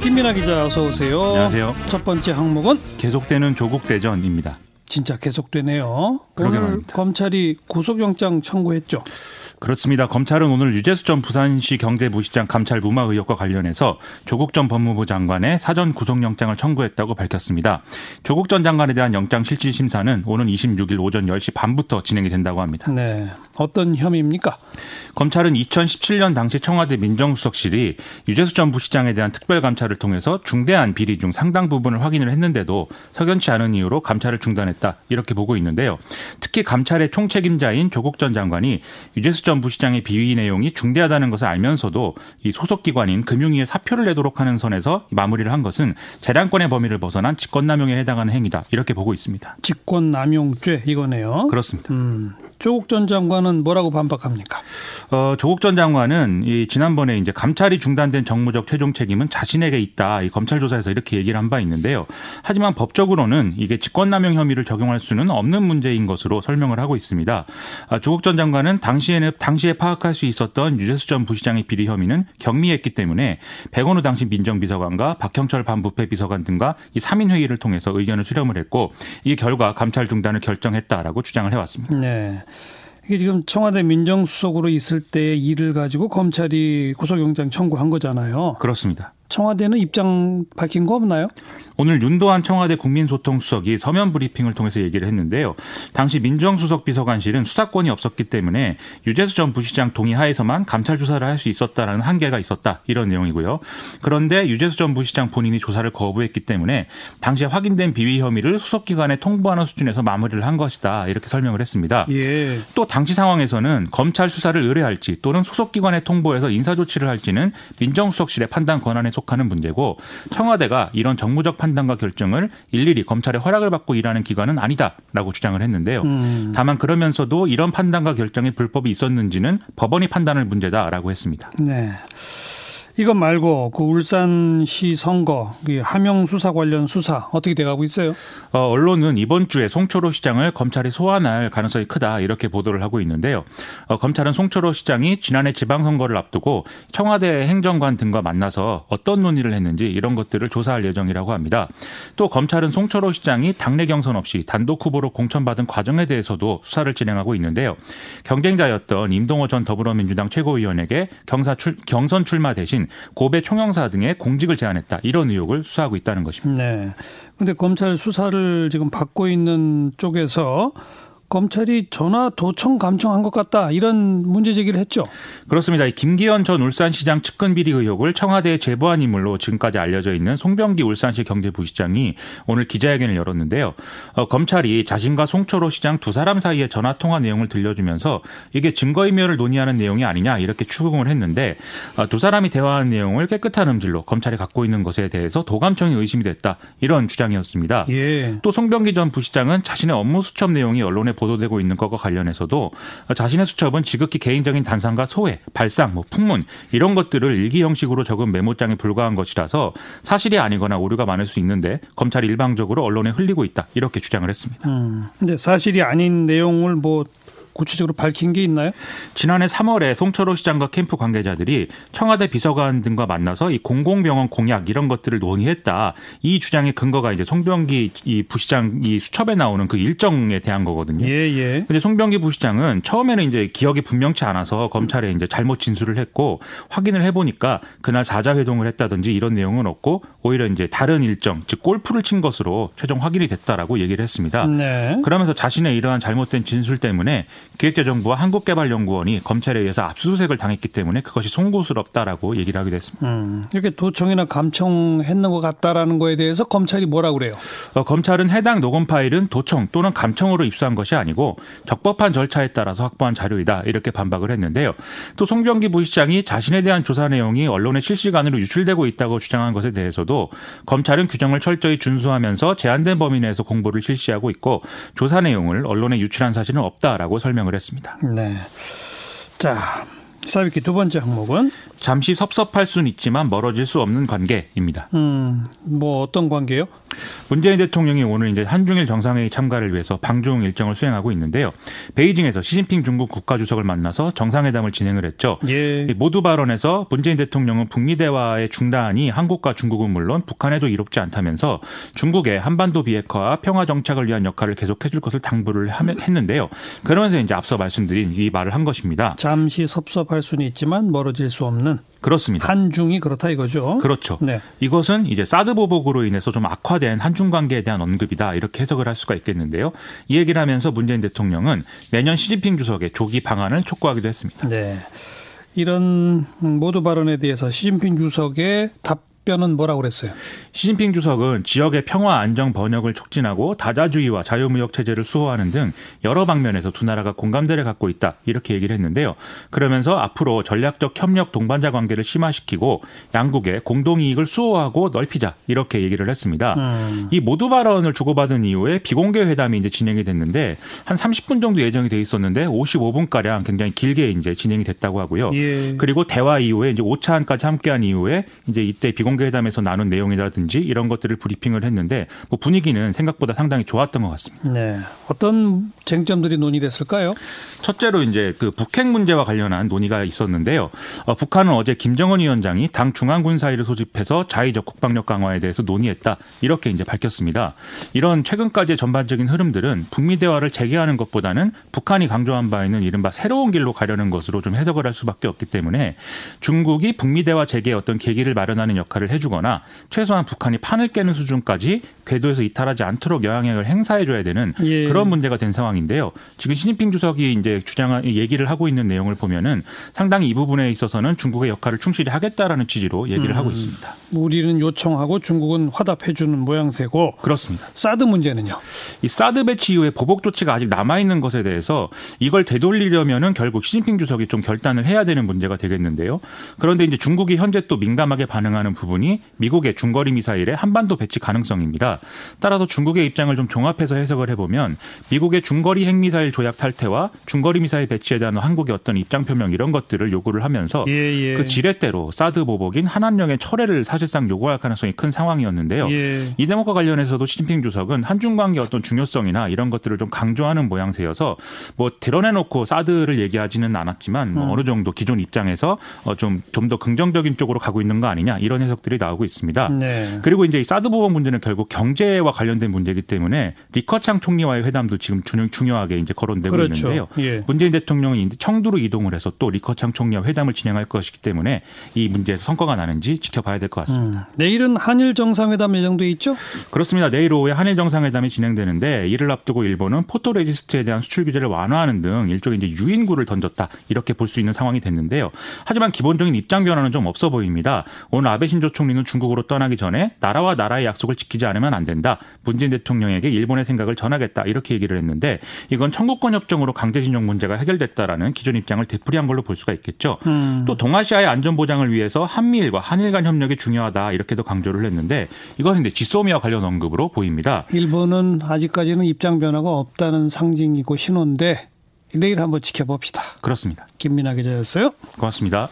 김민아 기자 어서 오세요. 안녕하세요. 첫 번째 항목은 계속되는 조국 대전입니다. 진짜 계속되네요. 오늘 말입니다. 검찰이 구속영장 청구했죠. 그렇습니다. 검찰은 오늘 유재수 전 부산시 경제부시장 감찰 무마 의혹과 관련해서 조국 전 법무부 장관의 사전 구속영장을 청구했다고 밝혔습니다. 조국 전 장관에 대한 영장 실질 심사는 오는 26일 오전 10시 반부터 진행이 된다고 합니다. 네. 어떤 혐의입니까? 검찰은 2017년 당시 청와대 민정수석실이 유재수 전 부시장에 대한 특별 감찰을 통해서 중대한 비리 중 상당 부분을 확인을 했는데도 석연치 않은 이유로 감찰을 중단했다 이렇게 보고 있는데요. 특히 감찰의 총책임자인 조국 전 장관이 유재수 전 부시장의 비위 내용이 중대하다는 것을 알면서도 이 소속 기관인 금융위에 사표를 내도록 하는 선에서 마무리를 한 것은 재량권의 범위를 벗어난 직권남용에 해당하는 행위다 이렇게 보고 있습니다. 직권남용죄 이거네요. 그렇습니다. 음, 조국 전 장관은 뭐라고 반박합니까? 어, 조국 전 장관은 이 지난번에 이제 감찰이 중단된 정무적 최종 책임은 자신에게 있다. 이 검찰 조사에서 이렇게 얘기를 한 바 있는데요. 하지만 법적으로는 이게 직권남용 혐의를 적용할 수는 없는 문제인 것으로 설명을 하고 있습니다. 아, 조국 전 장관은 당시에는 당시에 파악할 수 있었던 유재수 전 부시장의 비리 혐의는 경미했기 때문에 백원우 당시 민정비서관과 박형철 반부패 비서관 등과 이 3인 회의를 통해서 의견을 수렴을 했고 이 결과 감찰 중단을 결정했다라고 주장을 해왔습니다. 네. 이게 지금 청와대 민정수석으로 있을 때의 일을 가지고 검찰이 구속영장 청구한 거잖아요. 그렇습니다. 청와대는 입장 밝힌 거 없나요? 오늘 윤도한 청와대 국민소통수석이 서면 브리핑을 통해서 얘기를 했는데요. 당시 민정수석 비서관실은 수사권이 없었기 때문에 유재수 전 부시장 동의하에서만 감찰 조사를 할 수 있었다라는 한계가 있었다 이런 내용이고요. 그런데 유재수 전 부시장 본인이 조사를 거부했기 때문에 당시에 확인된 비위 혐의를 수석기관에 통보하는 수준에서 마무리를 한 것이다 이렇게 설명을 했습니다. 예. 또 당시 상황에서는 검찰 수사를 의뢰할지 또는 소속기관에 통보해서 인사조치를 할지는 민정수석실의 판단 권한에 속하는 문제고 청와대가 이런 정무적 판단과 결정을 일일이 검찰의 허락을 받고 일하는 기관은 아니다라고 주장을 했는데요. 음. 다만 그러면서도 이런 판단과 결정에 불법이 있었는지는 법원이 판단할 문제다라고 했습니다. 네. 이것 말고 그 울산시 선거 그 하명 수사 관련 수사 어떻게 돼가고 있어요? 어, 언론은 이번 주에 송철호 시장을 검찰이 소환할 가능성이 크다 이렇게 보도를 하고 있는데요. 어, 검찰은 송철호 시장이 지난해 지방선거를 앞두고 청와대 행정관 등과 만나서 어떤 논의를 했는지 이런 것들을 조사할 예정이라고 합니다. 또 검찰은 송철호 시장이 당내 경선 없이 단독 후보로 공천받은 과정에 대해서도 수사를 진행하고 있는데요. 경쟁자였던 임동호 전 더불어민주당 최고위원에게 경사 출, 경선 출마 대신 고배 총영사 등의 공직을 제안했다 이런 의혹을 수사하고 있다는 것입니다. 네. 근데 검찰 수사를 지금 받고 있는 쪽에서 검찰이 전화 도청 감청한 것 같다 이런 문제 제기를 했죠. 그렇습니다. 이 김기현 전 울산시장 측근 비리 의혹을 청와대에 제보한 인물로 지금까지 알려져 있는 송병기 울산시 경제부시장이 오늘 기자회견을 열었는데요. 어, 검찰이 자신과 송철호 시장 두 사람 사이의 전화 통화 내용을 들려주면서 이게 증거인멸을 논의하는 내용이 아니냐 이렇게 추궁을 했는데 어, 두 사람이 대화한 내용을 깨끗한 음질로 검찰이 갖고 있는 것에 대해서 도감청이 의심이 됐다 이런 주장이었습니다. 예. 또 송병기 전 부시장은 자신의 업무 수첩 내용이 언론에 보도되고 있는 것과 관련해서도 자신의 수첩은 지극히 개인적인 단상과 소회, 발상, 뭐 풍문 이런 것들을 일기 형식으로 적은 메모장에 불과한 것이라서 사실이 아니거나 오류가 많을 수 있는데 검찰이 일방적으로 언론에 흘리고 있다 이렇게 주장을 했습니다. 음. 근데 사실이 아닌 내용을 뭐 구체적으로 밝힌 게 있나요? 지난해 3월에 송철호 시장과 캠프 관계자들이 청와대 비서관 등과 만나서 이 공공병원 공약 이런 것들을 논의했다. 이 주장의 근거가 이제 송병기 이 부시장 이 수첩에 나오는 그 일정에 대한 거거든요. 예, 예. 근데 송병기 부시장은 처음에는 이제 기억이 분명치 않아서 검찰에 이제 잘못 진술을 했고 확인을 해보니까 그날 사자 회동을 했다든지 이런 내용은 없고 오히려 이제 다른 일정 즉 골프를 친 것으로 최종 확인이 됐다라고 얘기를 했습니다. 네. 그러면서 자신의 이러한 잘못된 진술 때문에 기획재정부와 한국개발연구원이 검찰에 의해서 압수수색을 당했기 때문에 그것이 송구스럽다라고 얘기를 하게 됐습니다. 음. 이렇게 도청이나 감청 했는 것 같다라는 거에 대해서 검찰이 뭐라 그래요? 어, 검찰은 해당 녹음 파일은 도청 또는 감청으로 입수한 것이 아니고 적법한 절차에 따라서 확보한 자료이다 이렇게 반박을 했는데요. 또 송병기 부시장이 자신에 대한 조사 내용이 언론에 실시간으로 유출되고 있다고 주장한 것에 대해서도 검찰은 규정을 철저히 준수하면서 제한된 범위 내에서 공보를 실시하고 있고 조사 내용을 언론에 유출한 사실은 없다라고 설명 을 했습니다. 네. 자, 사비키 두 번째 항목은 잠시 섭섭할 수는 있지만 멀어질 수 없는 관계입니다. 음, 뭐 어떤 관계요? 문재인 대통령이 오늘 이제 한중일 정상회의 참가를 위해서 방중 일정을 수행하고 있는데요. 베이징에서 시진핑 중국 국가주석을 만나서 정상회담을 진행을 했죠. 예. 모두 발언에서 문재인 대통령은 북미 대화의 중단이 한국과 중국은 물론 북한에도 이롭지 않다면서 중국의 한반도 비핵화와 평화 정착을 위한 역할을 계속해줄 것을 당부를 했는데요. 그러면서 이제 앞서 말씀드린 이 말을 한 것입니다. 잠시 섭섭할 수는 있지만 멀어질 수 없는 그렇습니다. 한중이 그렇다 이거죠. 그렇죠. 네. 이것은 이제 사드 보복으로 인해서 좀 악화된 한중 관계에 대한 언급이다 이렇게 해석을 할 수가 있겠는데요. 이 얘기를 하면서 문재인 대통령은 내년 시진핑 주석의 조기 방안을 촉구하기도 했습니다. 네. 이런 모두 발언에 대해서 시진핑 주석의 답 답변은 뭐라고 그랬어요? 시진핑 주석은 지역의 평화 안정 번역을 촉진하고 다자주의와 자유무역 체제를 수호하는 등 여러 방면에서 두 나라가 공감대를 갖고 있다 이렇게 얘기를 했는데요. 그러면서 앞으로 전략적 협력 동반자 관계를 심화시키고 양국의 공동 이익을 수호하고 넓히자 이렇게 얘기를 했습니다. 음. 이 모두 발언을 주고받은 이후에 비공개 회담이 이제 진행이 됐는데 한 30분 정도 예정이 돼 있었는데 55분 가량 굉장히 길게 이제 진행이 됐다고 하고요. 예. 그리고 대화 이후에 이제 오차한까지 함께한 이후에 이제 이때 비공개 정상회담에서 나눈 내용이라든지 이런 것들을 브리핑을 했는데 뭐 분위기는 생각보다 상당히 좋았던 것 같습니다. 네. 어떤 쟁점들이 논의됐을까요? 첫째로 이제 그 북핵 문제와 관련한 논의가 있었는데요. 어, 북한은 어제 김정은 위원장이 당 중앙군사위를 소집해서 자의적 국방력 강화에 대해서 논의했다. 이렇게 이제 밝혔습니다. 이런 최근까지의 전반적인 흐름들은 북미 대화를 재개하는 것보다는 북한이 강조한 바에는 이른바 새로운 길로 가려는 것으로 좀 해석을 할 수밖에 없기 때문에 중국이 북미 대화 재개에 어떤 계기를 마련하는 역할을 조치를 해주거나 최소한 북한이 판을 깨는 수준까지 궤도에서 이탈하지 않도록 영향력을 행사해줘야 되는 예. 그런 문제가 된 상황인데요. 지금 시진핑 주석이 이제 주장한 얘기를 하고 있는 내용을 보면은 상당히 이 부분에 있어서는 중국의 역할을 충실히 하겠다라는 취지로 얘기를 음. 하고 있습니다. 우리는 요청하고 중국은 화답해주는 모양새고 그렇습니다. 사드 문제는요. 이 사드 배치 이후에 보복 조치가 아직 남아 있는 것에 대해서 이걸 되돌리려면은 결국 시진핑 주석이 좀 결단을 해야 되는 문제가 되겠는데요. 그런데 이제 중국이 현재 또 민감하게 반응하는 부분 부분이 미국의 중거리 미사일의 한반도 배치 가능성입니다. 따라서 중국의 입장을 좀 종합해서 해석을 해보면 미국의 중거리 핵미사일 조약 탈퇴와 중거리 미사일 배치에 대한 한국의 어떤 입장 표명 이런 것들을 요구를 하면서 예, 예. 그 지렛대로 사드 보복인 한한령의 철회를 사실상 요구할 가능성이 큰 상황이었는데요. 예. 이 대목과 관련해서도 시진핑 주석은 한중 관계 어떤 중요성이나 이런 것들을 좀 강조하는 모양새여서 뭐 드러내놓고 사드를 얘기하지는 않았지만 뭐 음. 어느 정도 기존 입장에서 좀좀 더 긍정적인 쪽으로 가고 있는 거 아니냐 이런 해석 지적들이 나오고 있습니다. 네. 그리고 이제 이 사드 보복 문제는 결국 경제와 관련된 문제이기 때문에 리커창 총리와의 회담도 지금 중요하게 이제 거론되고 그렇죠. 있는데요. 예. 문재인 대통령은 청두로 이동을 해서 또 리커창 총리와 회담을 진행할 것이기 때문에 이 문제에서 성과가 나는지 지켜봐야 될 것 같습니다. 음. 내일은 한일 정상회담 예정돼 있죠? 그렇습니다. 내일 오후에 한일 정상회담이 진행되는데 이를 앞두고 일본은 photoresist에 대한 수출 규제를 완화하는 등 일종의 이제 유인구를 던졌다 이렇게 볼 수 있는 상황이 됐는데요. 하지만 기본적인 입장 변화는 좀 없어 보입니다. 오늘 아베 신조 총리는 중국으로 떠나기 전에 나라와 나라의 약속을 지키지 않으면 안 된다. 문재인 대통령에게 일본의 생각을 전하겠다. 이렇게 얘기를 했는데 이건 청구권 협정으로 강제징용 문제가 해결됐다라는 기존 입장을 되풀이한 걸로 볼 수가 있겠죠. 음. 또 동아시아의 안전 보장을 위해서 한미일과 한일 간 협력이 중요하다. 이렇게도 강조를 했는데 이것은 이제 지소미아 관련 언급으로 보입니다. 일본은 아직까지는 입장 변화가 없다는 상징이고 신호인데 내일 한번 지켜봅시다. 그렇습니다. 김민아 기자였어요. 고맙습니다.